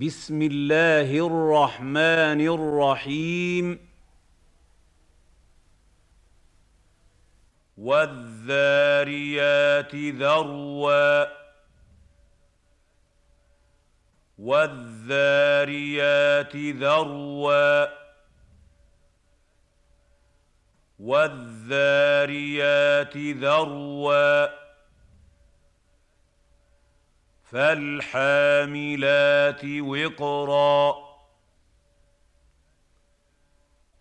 بسم الله الرحمن الرحيم. والذاريات ذروا. والذاريات ذروا. والذاريات ذروا. فالحاملات وقرا.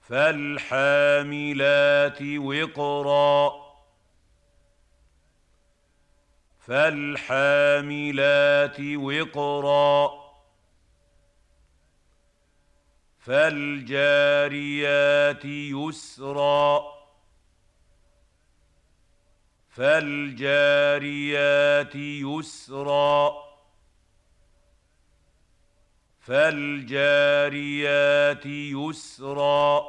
فالحاملات وقرا. فالحاملات وقرا. فالجاريات يسرا. فالجاريات يسرا. فالجاريات يسرا.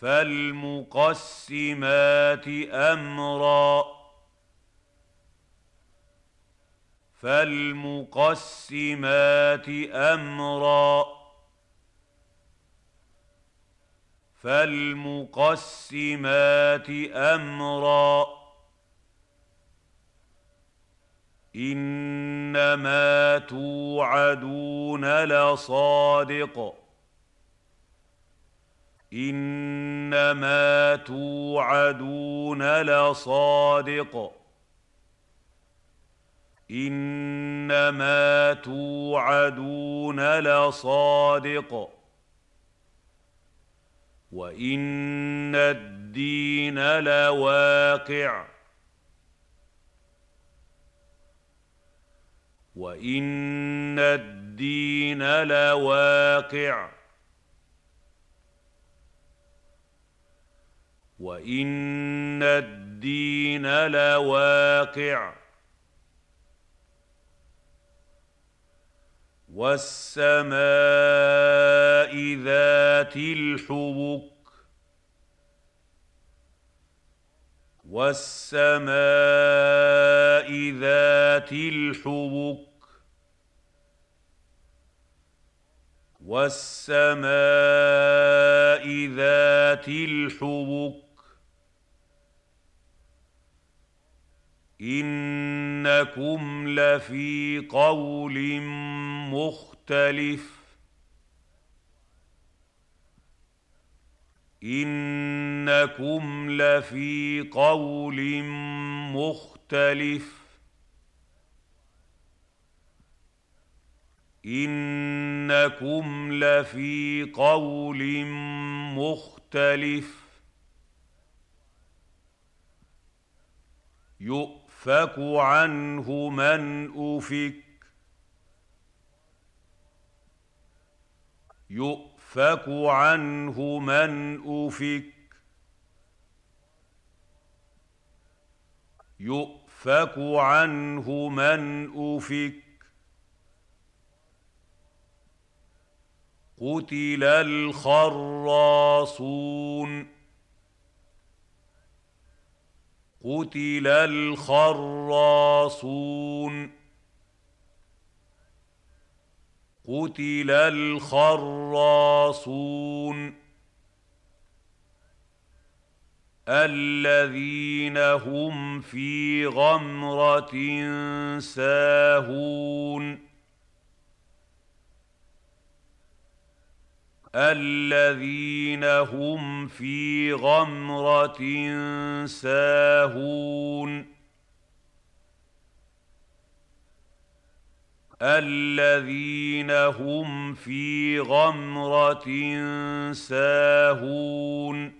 فالمقسمات أمرا. فالمقسمات أمرا. فالمقسمات أمرا. إنما توعدون لصادق. إنما توعدون لصادق. إنما توعدون لصادق. وان الدين لواقع وان الدين لواقع وان الدين لواقع والسماء ذات الحبك والسماء ذات الحبك والسماء ذات الحبك إنكم لفي قول مختلف. إنكم لفي قول مختلف. إنكم لفي قول مختلف. يؤفك عنه من افك يؤفك عنه من افك يؤفك عنه من افك قتل الخراصون قتل الخراصون قتل الخراصون الذين هم في غمره ساهون الذين هم في غمرة ساهون. الذين هم في غمرة ساهون.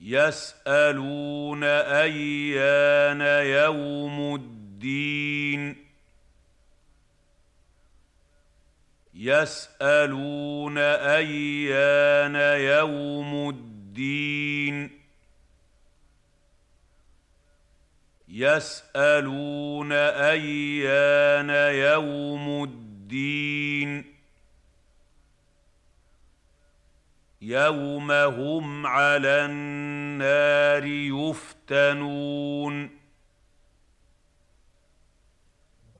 يسألون أيان يوم الدين. يسألون أيان يوم الدين. يسألون أيان يوم الدين. يوم هم على النار يفتنون.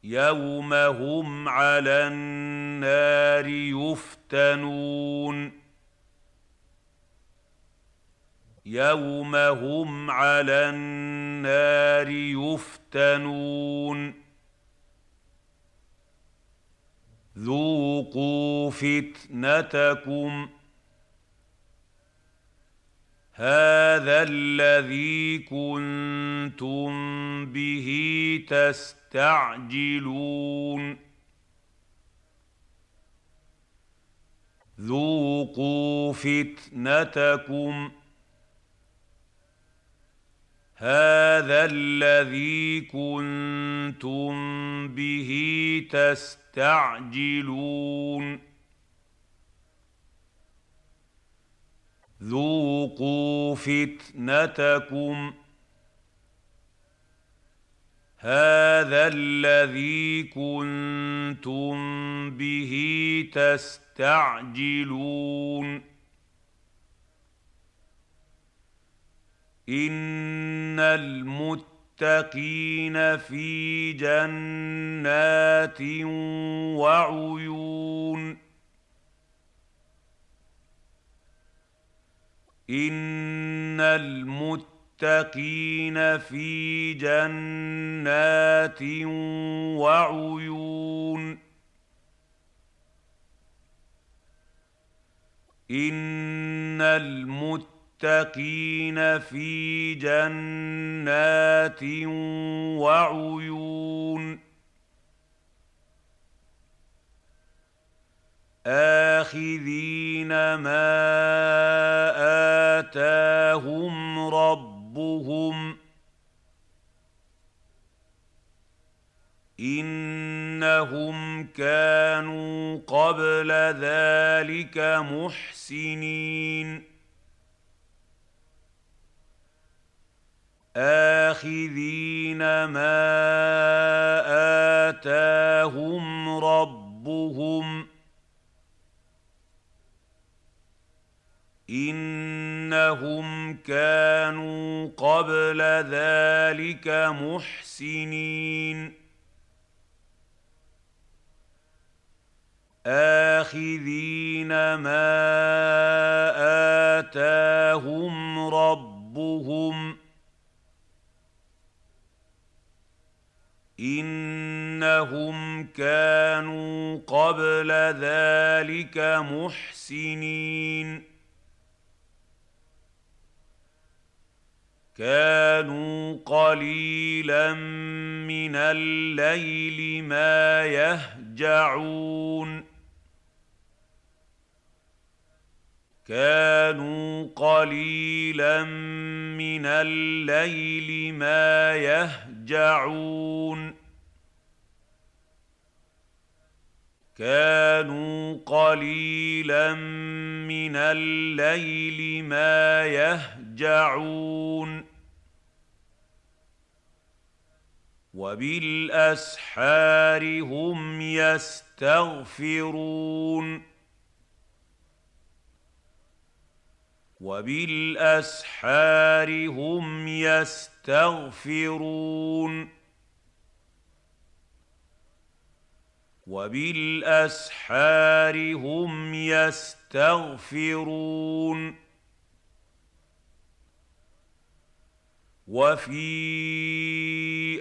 يوم هم على النار يفتنون. يوم هم على النار يفتنون. ذوقوا فتنتكم. هذا الذي كنتم به تستعجلون. ذوقوا فتنتكم هذا الذي كنتم به تستعجلون ذوقوا فتنتكم هذا الذي كنتم به تستعجلون. إن المتقين في جنات وعيون. إن المتقين في جنات وعيون ان المتقين المتقين في جنات وعيون اخذين ما اتاهم ربهم انهم كانوا قبل ذلك محسنين اخذين ما اتاهم ربهم انهم كانوا قبل ذلك محسنين اخذين ما اتاهم ربهم انهم كانوا قبل ذلك محسنين كانوا قليلا من الليل ما يهجعون. كانوا قليلا من الليل ما يهجعون. كانوا قليلا من الليل ما يهجعون. وبالأسحار هم يستغفرون. وبالأسحار هم يستغفرون. وبالأسحار هم يستغفرون. وفي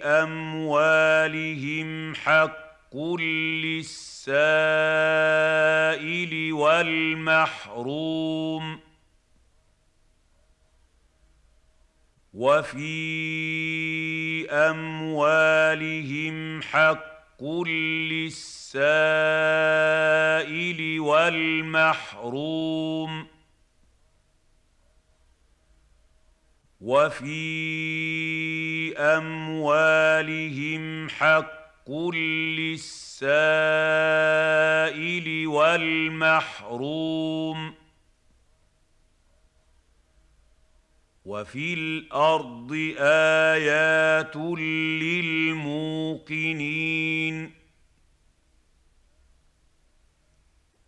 أموالهم حق للسائل والمحروم. وفي أموالهم حق للسائل والمحروم. وفي أموالهم حق للسائل والمحروم وفي الأرض آيات للموقنين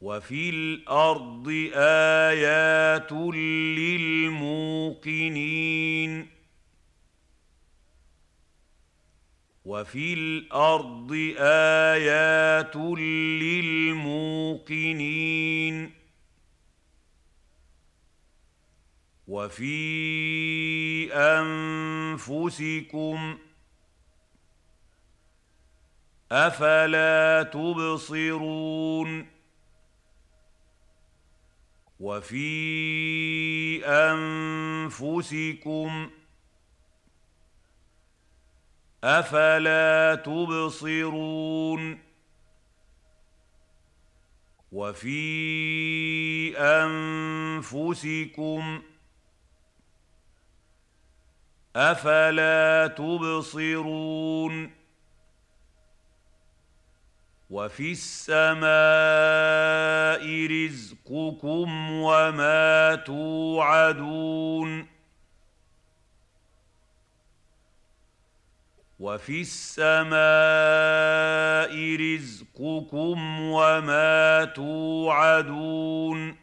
وفي الأرض آيات للموقنين. وفي الأرض آيات للموقنين. وفي أنفسكم أفلا تبصرون. وفي أنفسكم أفلا تبصرون وفي أنفسكم أفلا تبصرون وفي السماء رزقكم وما توعدون وفي السماء رزقكم وما توعدون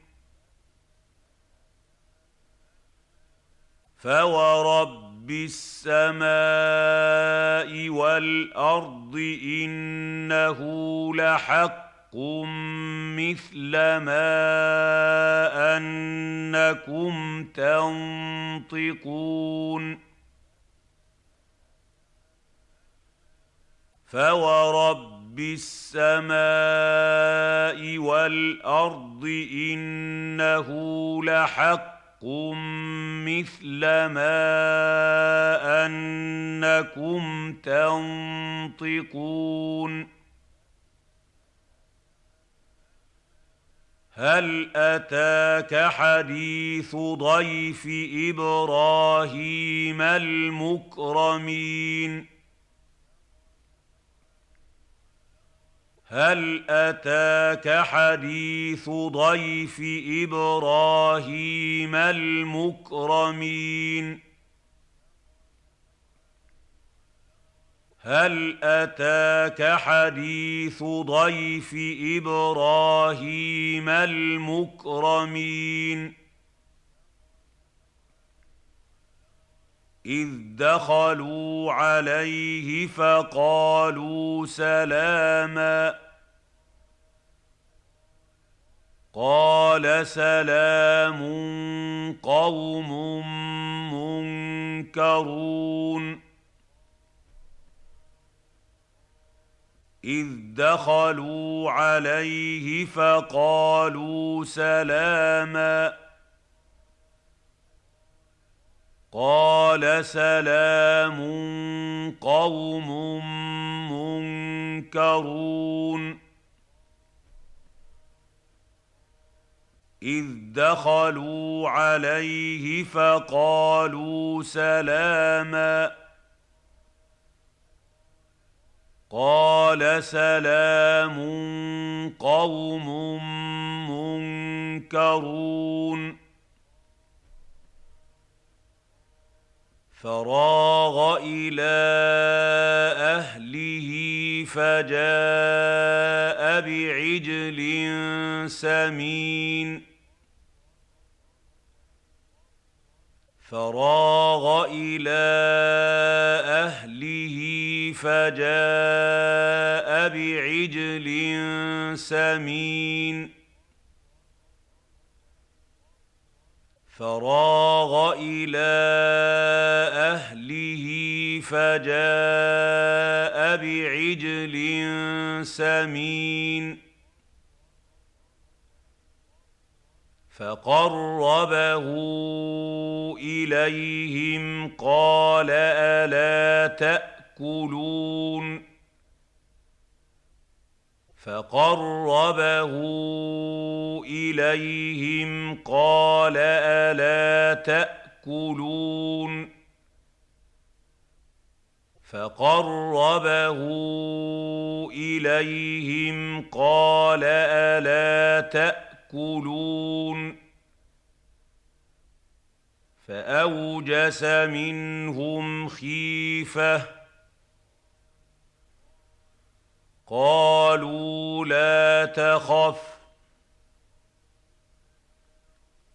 فورب السماء والارض انه لحق مثل ما انكم تنطقون فورب السماء والارض انه لحق مثل ما انكم تنطقون هل اتاك حديث ضيف إبراهيم المكرمين هل أتاك حديث ضيف إبراهيم المكرمين؟ هل أتاك حديث ضيف إبراهيم المكرمين؟ إذ دخلوا عليه فقالوا سلاما. قال سلام قوم منكرون. إذ دخلوا عليه فقالوا سلاما. قال سلام قوم منكرون. إذ دخلوا عليه فقالوا سلاما. قال سلام قوم منكرون. فراغ إلى أهله فجاء بعجل سمين. فراغ إلى أهله فجاء بعجل سمين. فراغ إلى أهله فجاء بعجل سمين فقربه إليهم قال ألا تأكلون فقربه إليهم قال ألا تأكلون؟ فقربه إليهم قال ألا تأكلون؟ فأوجس منهم خيفة قالوا لا تخف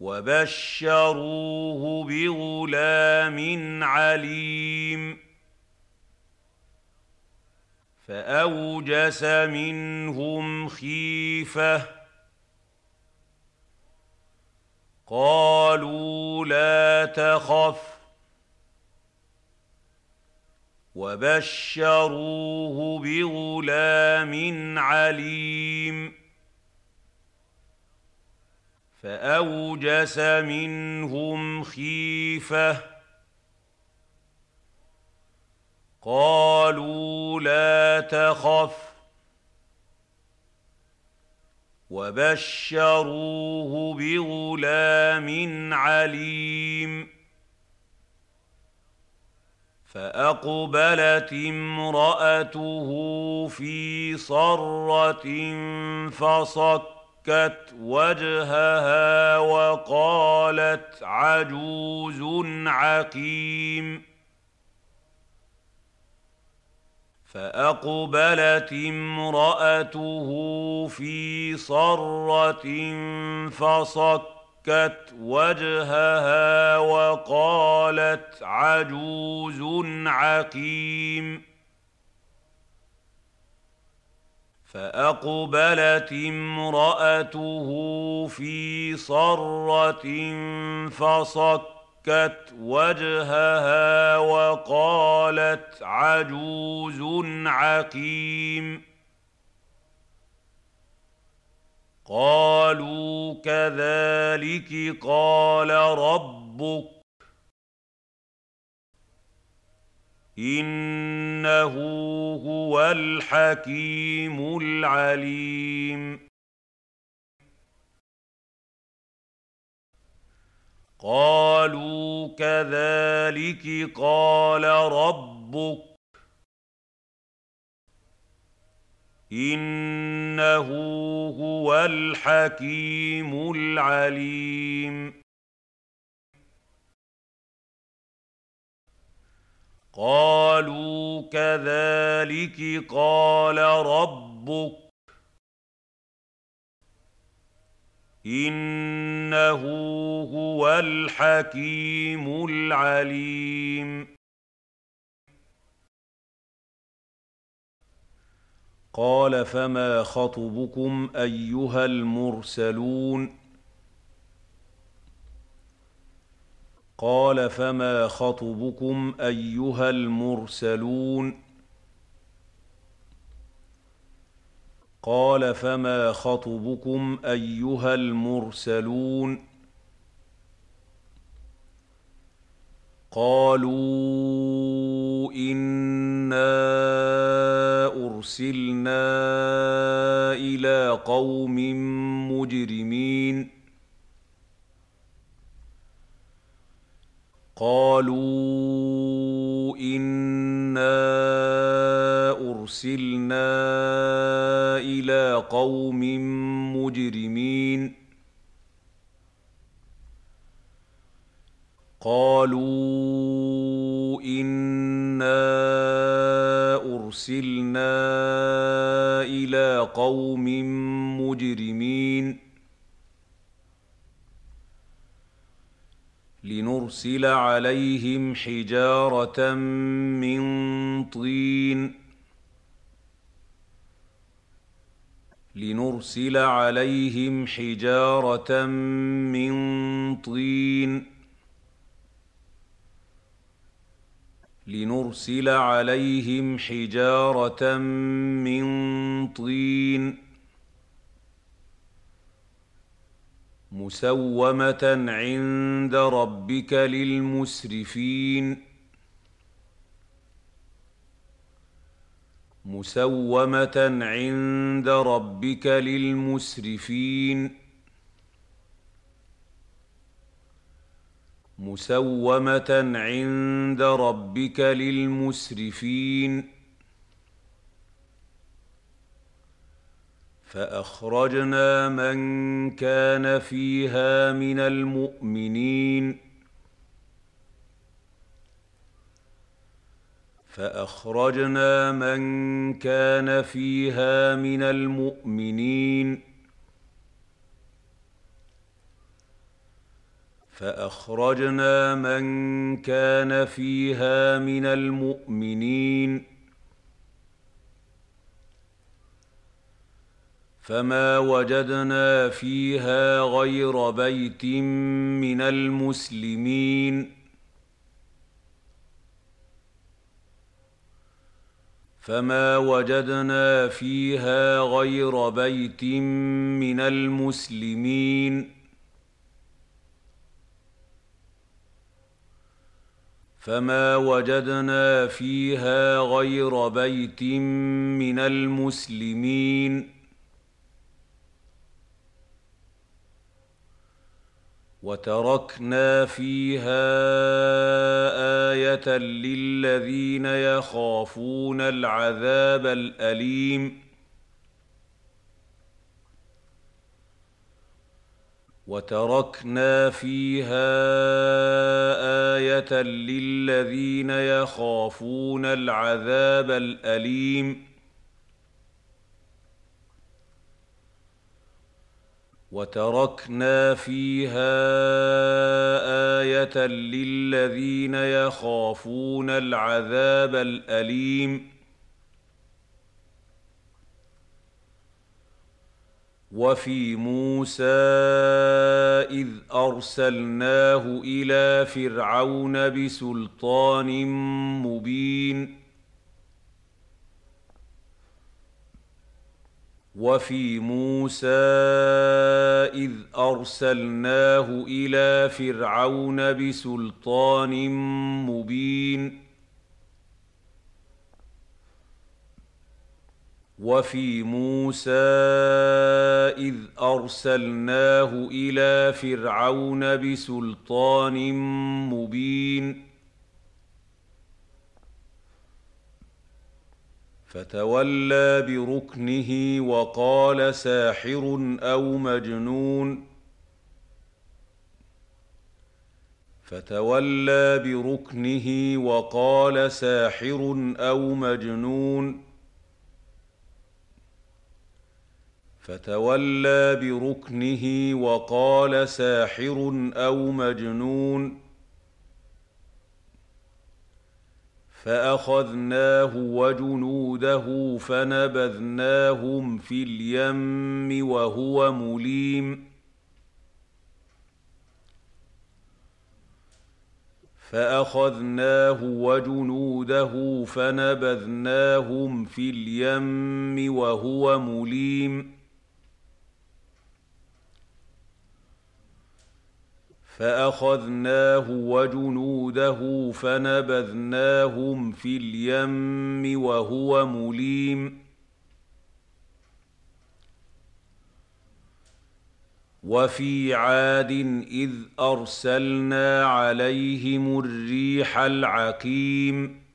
وبشروه بغلام عليم فأوجس منهم خيفة قالوا لا تخف وبشروه بغلام عليم. فأوجس منهم خيفة. قالوا لا تخف. وبشروه بغلام عليم. فأقبلت امرأته في صرة فصكت وجهها وقالت عجوز عقيم. فأقبلت امرأته في صرة فصكت وجهها وقالت عجوز عقيم. فأقبلت امرأته في صرة فصكت وَجْهَهَا وَقَالَتْ عَجُوزٌ عَقِيمٌ. قالوا كذلك قال ربك إنه هو الحكيم العليم. قالوا كذلك قال ربك إنه هو الحكيم العليم. قالوا كذلك قال ربك. إنه هو الحكيم العليم. قال فما خطبكم أيها المرسلون قال فما خطبكم أيها المرسلون قال فما خطبكم أيها المرسلون قالوا انا ارسلنا إلى قوم مجرمين قالوا انا ارسلنا إلى قوم مجرمين قالوا انا ارسلنا إلى قوم مجرمين لنرسل عليهم حجاره من طين لنرسل عليهم حجاره من طين لنرسل عليهم حجارة من طين مسومة عند ربك للمسرفين. مسومة عند ربك للمسرفين. مسومة عند ربك للمسرفين. فأخرجنا من كان فيها من المؤمنين. فأخرجنا من كان فيها من المؤمنين. فأخرجنا من كان فيها من المؤمنين. فما وجدنا فيها غير بيت من المسلمين. فما وجدنا فيها غير بيت من المسلمين. فما وجدنا فيها غير بيت من المسلمين وتركنا فيها إيه للذين يخافون العذاب الاليم وتركنا فيها آية للذين يخافون العذاب الأليم. وتركنا فيها آية للذين يخافون العذاب الأليم. وفي موسى إذ أرسلناه إلى فرعون بسلطان مبين. وفي موسى إذ أرسلناه إلى فرعون بسلطان مبين. وفي موسى إذ أرسلناه إلى فرعون بسلطان مبين. فتولى بركنه وقال ساحر أو مجنون. فتولى بركنه وقال ساحر أو مجنون. فتولى بركنه وقال ساحر أو مجنون. فأخذناه وجنوده فنبذناهم في اليم وهو مليم. فأخذناه وجنوده فنبذناهم في اليم وهو مليم. فأخذناه وجنوده فنبذناهم في اليم وهو مليم. وفي عاد إذ أرسلنا عليهم الريح العقيم.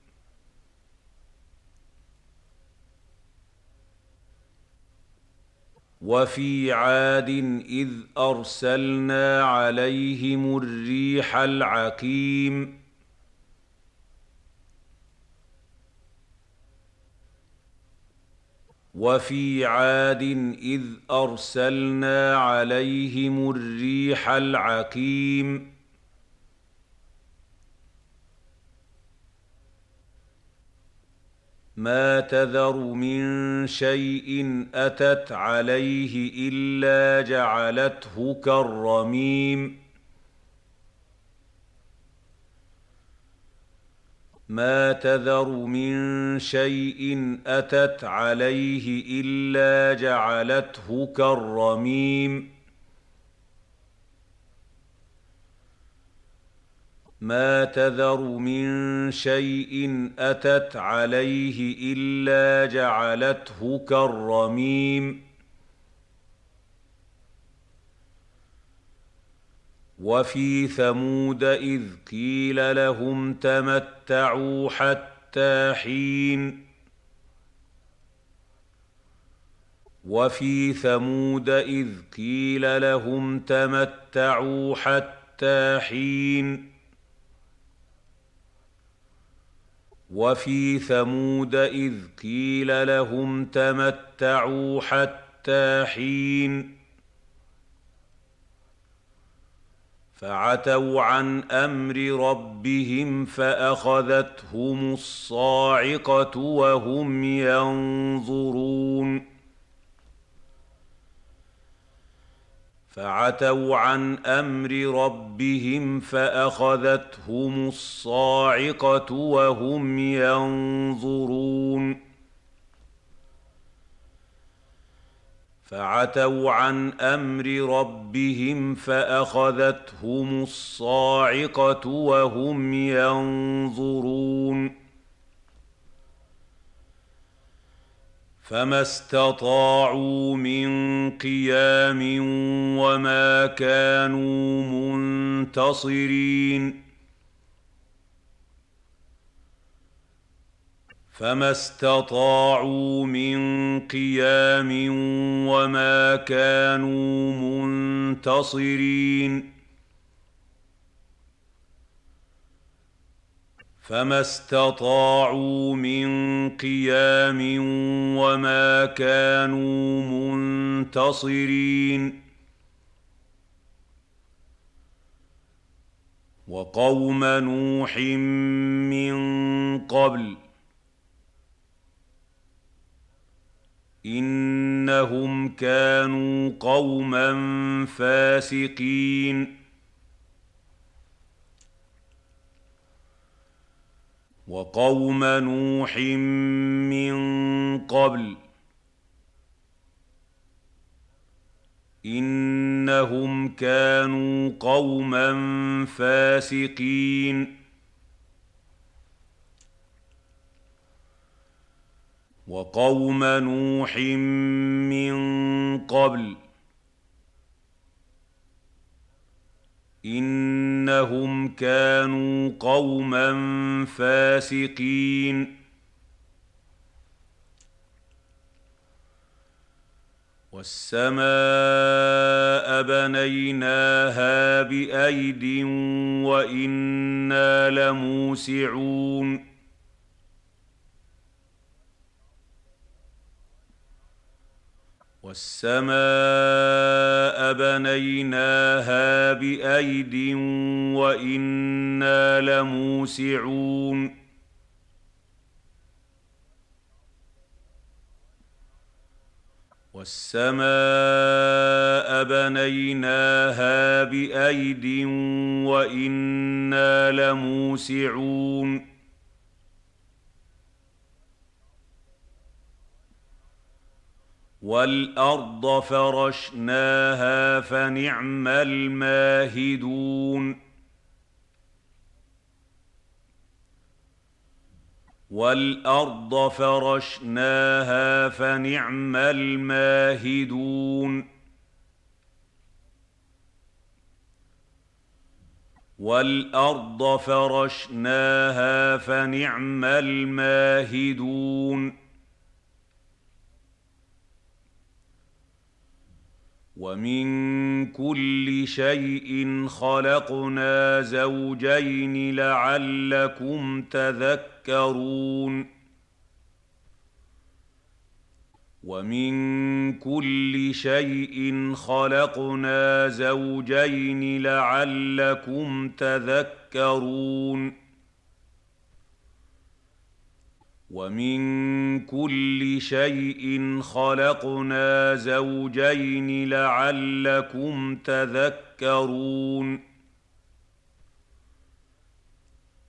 وفي عاد إذ أرسلنا عليهم الريح العقيم. وفي عاد إذ أرسلنا عليهم الريح العقيم. ما تذر من شيء أتت عليه إلا جعلته كالرميم. ما تذر من شيء أتت عليه إلا جعلته كالرميم. ما تذر من شيء أتت عليه إلا جعلته كالرميم. وفي ثمود إذ قيل لهم تمتعوا حتى حين. وفي ثمود إذ قيل لهم تمتعوا حتى حين. وفي ثمود إذ قيل لهم تمتعوا حتى حين فعتوا عن أمر ربهم فأخذتهم الصاعقة وهم ينظرون فعتوا عن أمر ربهم فأخذتهم الصاعقة وهم ينظرون. فعتوا عن أمر ربهم فأخذتهم الصاعقة وهم ينظرون. فما استطاعوا من قيام وما كانوا منتصرين فما استطاعوا من قيام وما كانوا منتصرين فما استطاعوا من قيام وما كانوا منتصرين وقوم نوح من قبل انهم كانوا قوما فاسقين وقوم نوح من قبل إنهم كانوا قوما فاسقين. وقوم نوح من قبل إنهم كانوا قوما فاسقين. والسماء بنيناها بأيد وإنا لموسعون. والسماء بنيناها بأيد وإنا لموسعون. والسماء بنيناها بأيد وإنا لموسعون. والأرض فرشناها فنعم الماهدون. والأرض فرشناها فنعم الماهدون. والأرض فرشناها فنعم الماهدون. ومن كل شيء خلقنا زوجين لعلكم تذكرون ومن كل شيء خلقنا زوجين لعلكم تذكرون ومن كل شيء خلقنا زوجين لعلكم تذكرون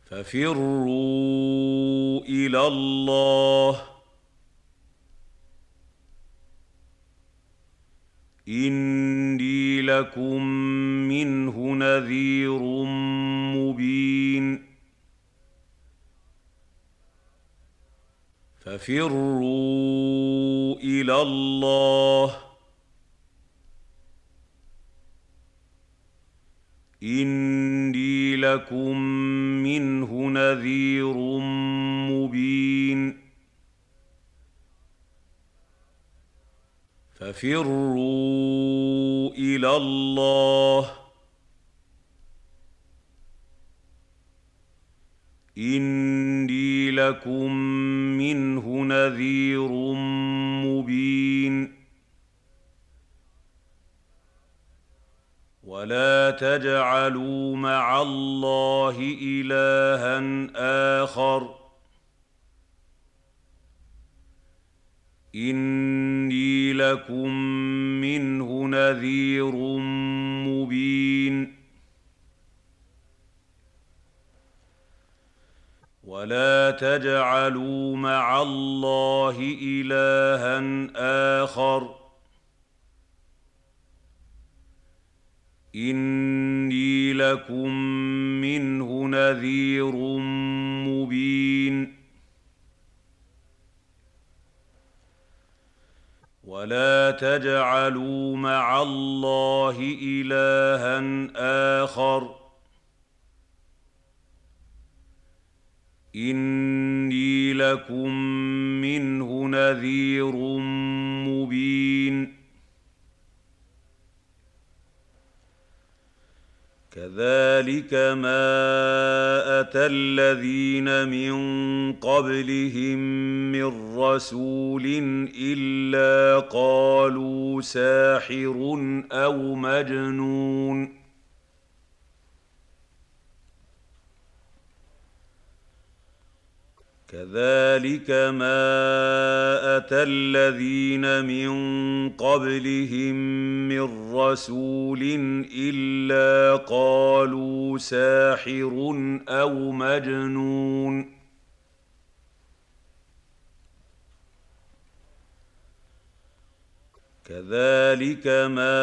ففروا إلى الله اني لكم منه نذير مبين ففروا إلى الله لكم منه نذير مبين ففروا إلى الله إني لكم منه نذير مبين. ولا تجعلوا مع الله إلها آخر. إني لكم منه نذير مبين. ولا تجعلوا مع الله الها اخر اني لكم منه نذير مبين ولا تجعلوا مع الله الها اخر إني لكم منه نذير مبين. كذلك ما أتى الذين من قبلهم من رسول إلا قالوا ساحر أو مجنون. كذلك ما اتى الذين من قبلهم من رسول الا قالوا ساحر أو مجنون كذلك ما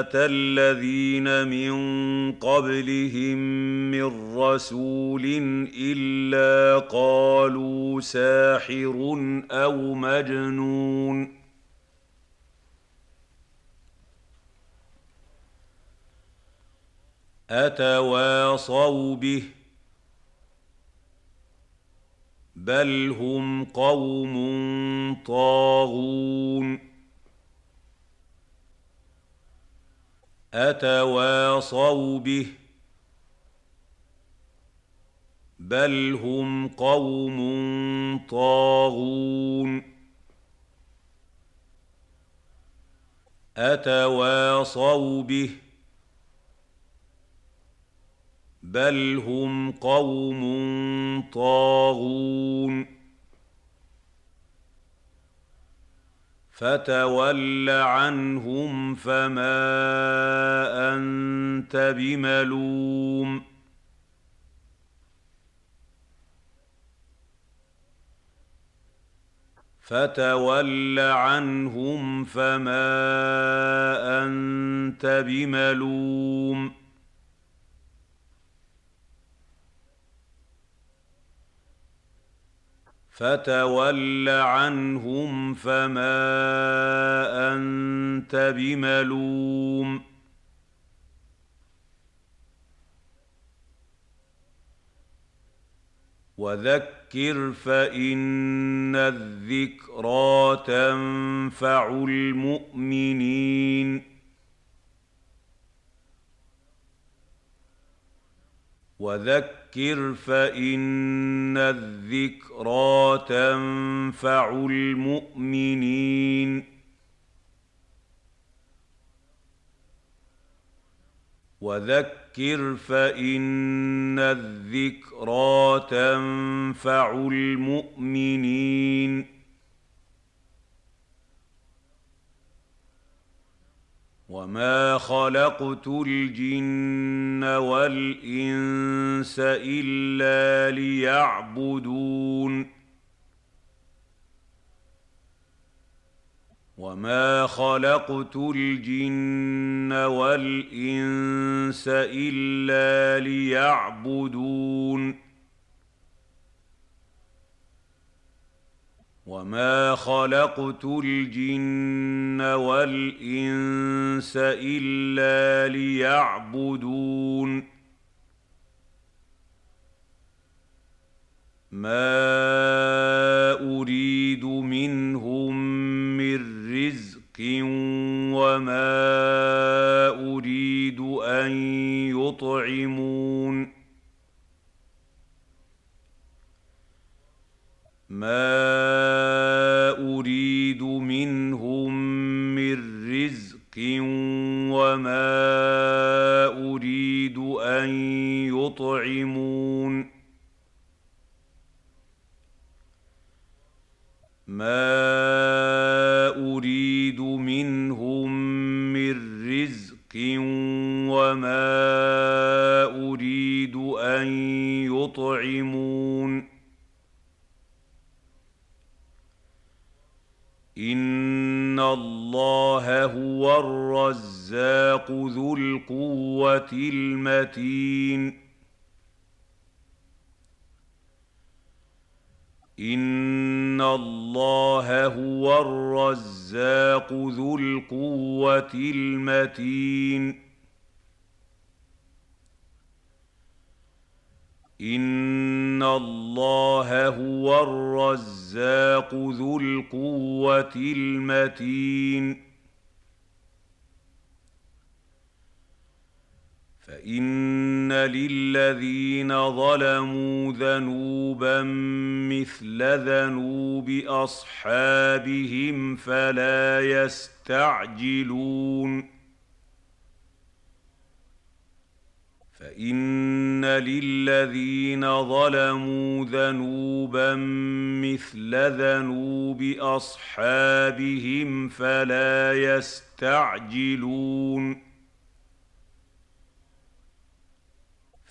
اتى الذين من قبلهم من رسول الا قالوا ساحر أو مجنون اتواصوا به بل هم قوم طاغون أتواصوا به بل هم قوم طاغون أتواصوا به بل هم قوم طاغون فتول عنهم فما أنت بملوم. فتول عنهم فما أنت بملوم. فتول عنهم فما أنت بملوم. وذكر فإن الذكرى تنفع المؤمنين. وذكر فإن الذكرى تنفع المؤمنين. وذكر فإن الذكرى تنفع المؤمنين. وما خلقت الجن والانس الا ليعبدون وما خلقت الجن والانس الا ليعبدون وما خلقت الجن والانس الا ليعبدون ما اريد منهم من رزق وما اريد ان يطعمون ما اريد منهم من رزق وما اريد ان يطعمون ما المتين إن الله هو الرزاق ذو القوة المتين. إن الله هو الرزاق ذو القوة المتين. فان للذين ظلموا ذنوبا مثل ذنوب اصحابهم فلا يستعجلون فان للذين ظلموا ذنوبا مثل ذنوب اصحابهم فلا يستعجلون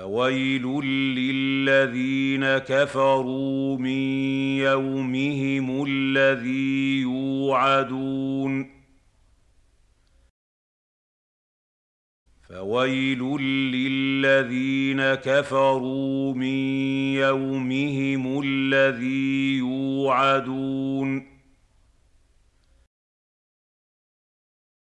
فويل للذين كفروا من يومهم الذي يوعدون فويل للذين كفروا من يومهم الذي يوعدون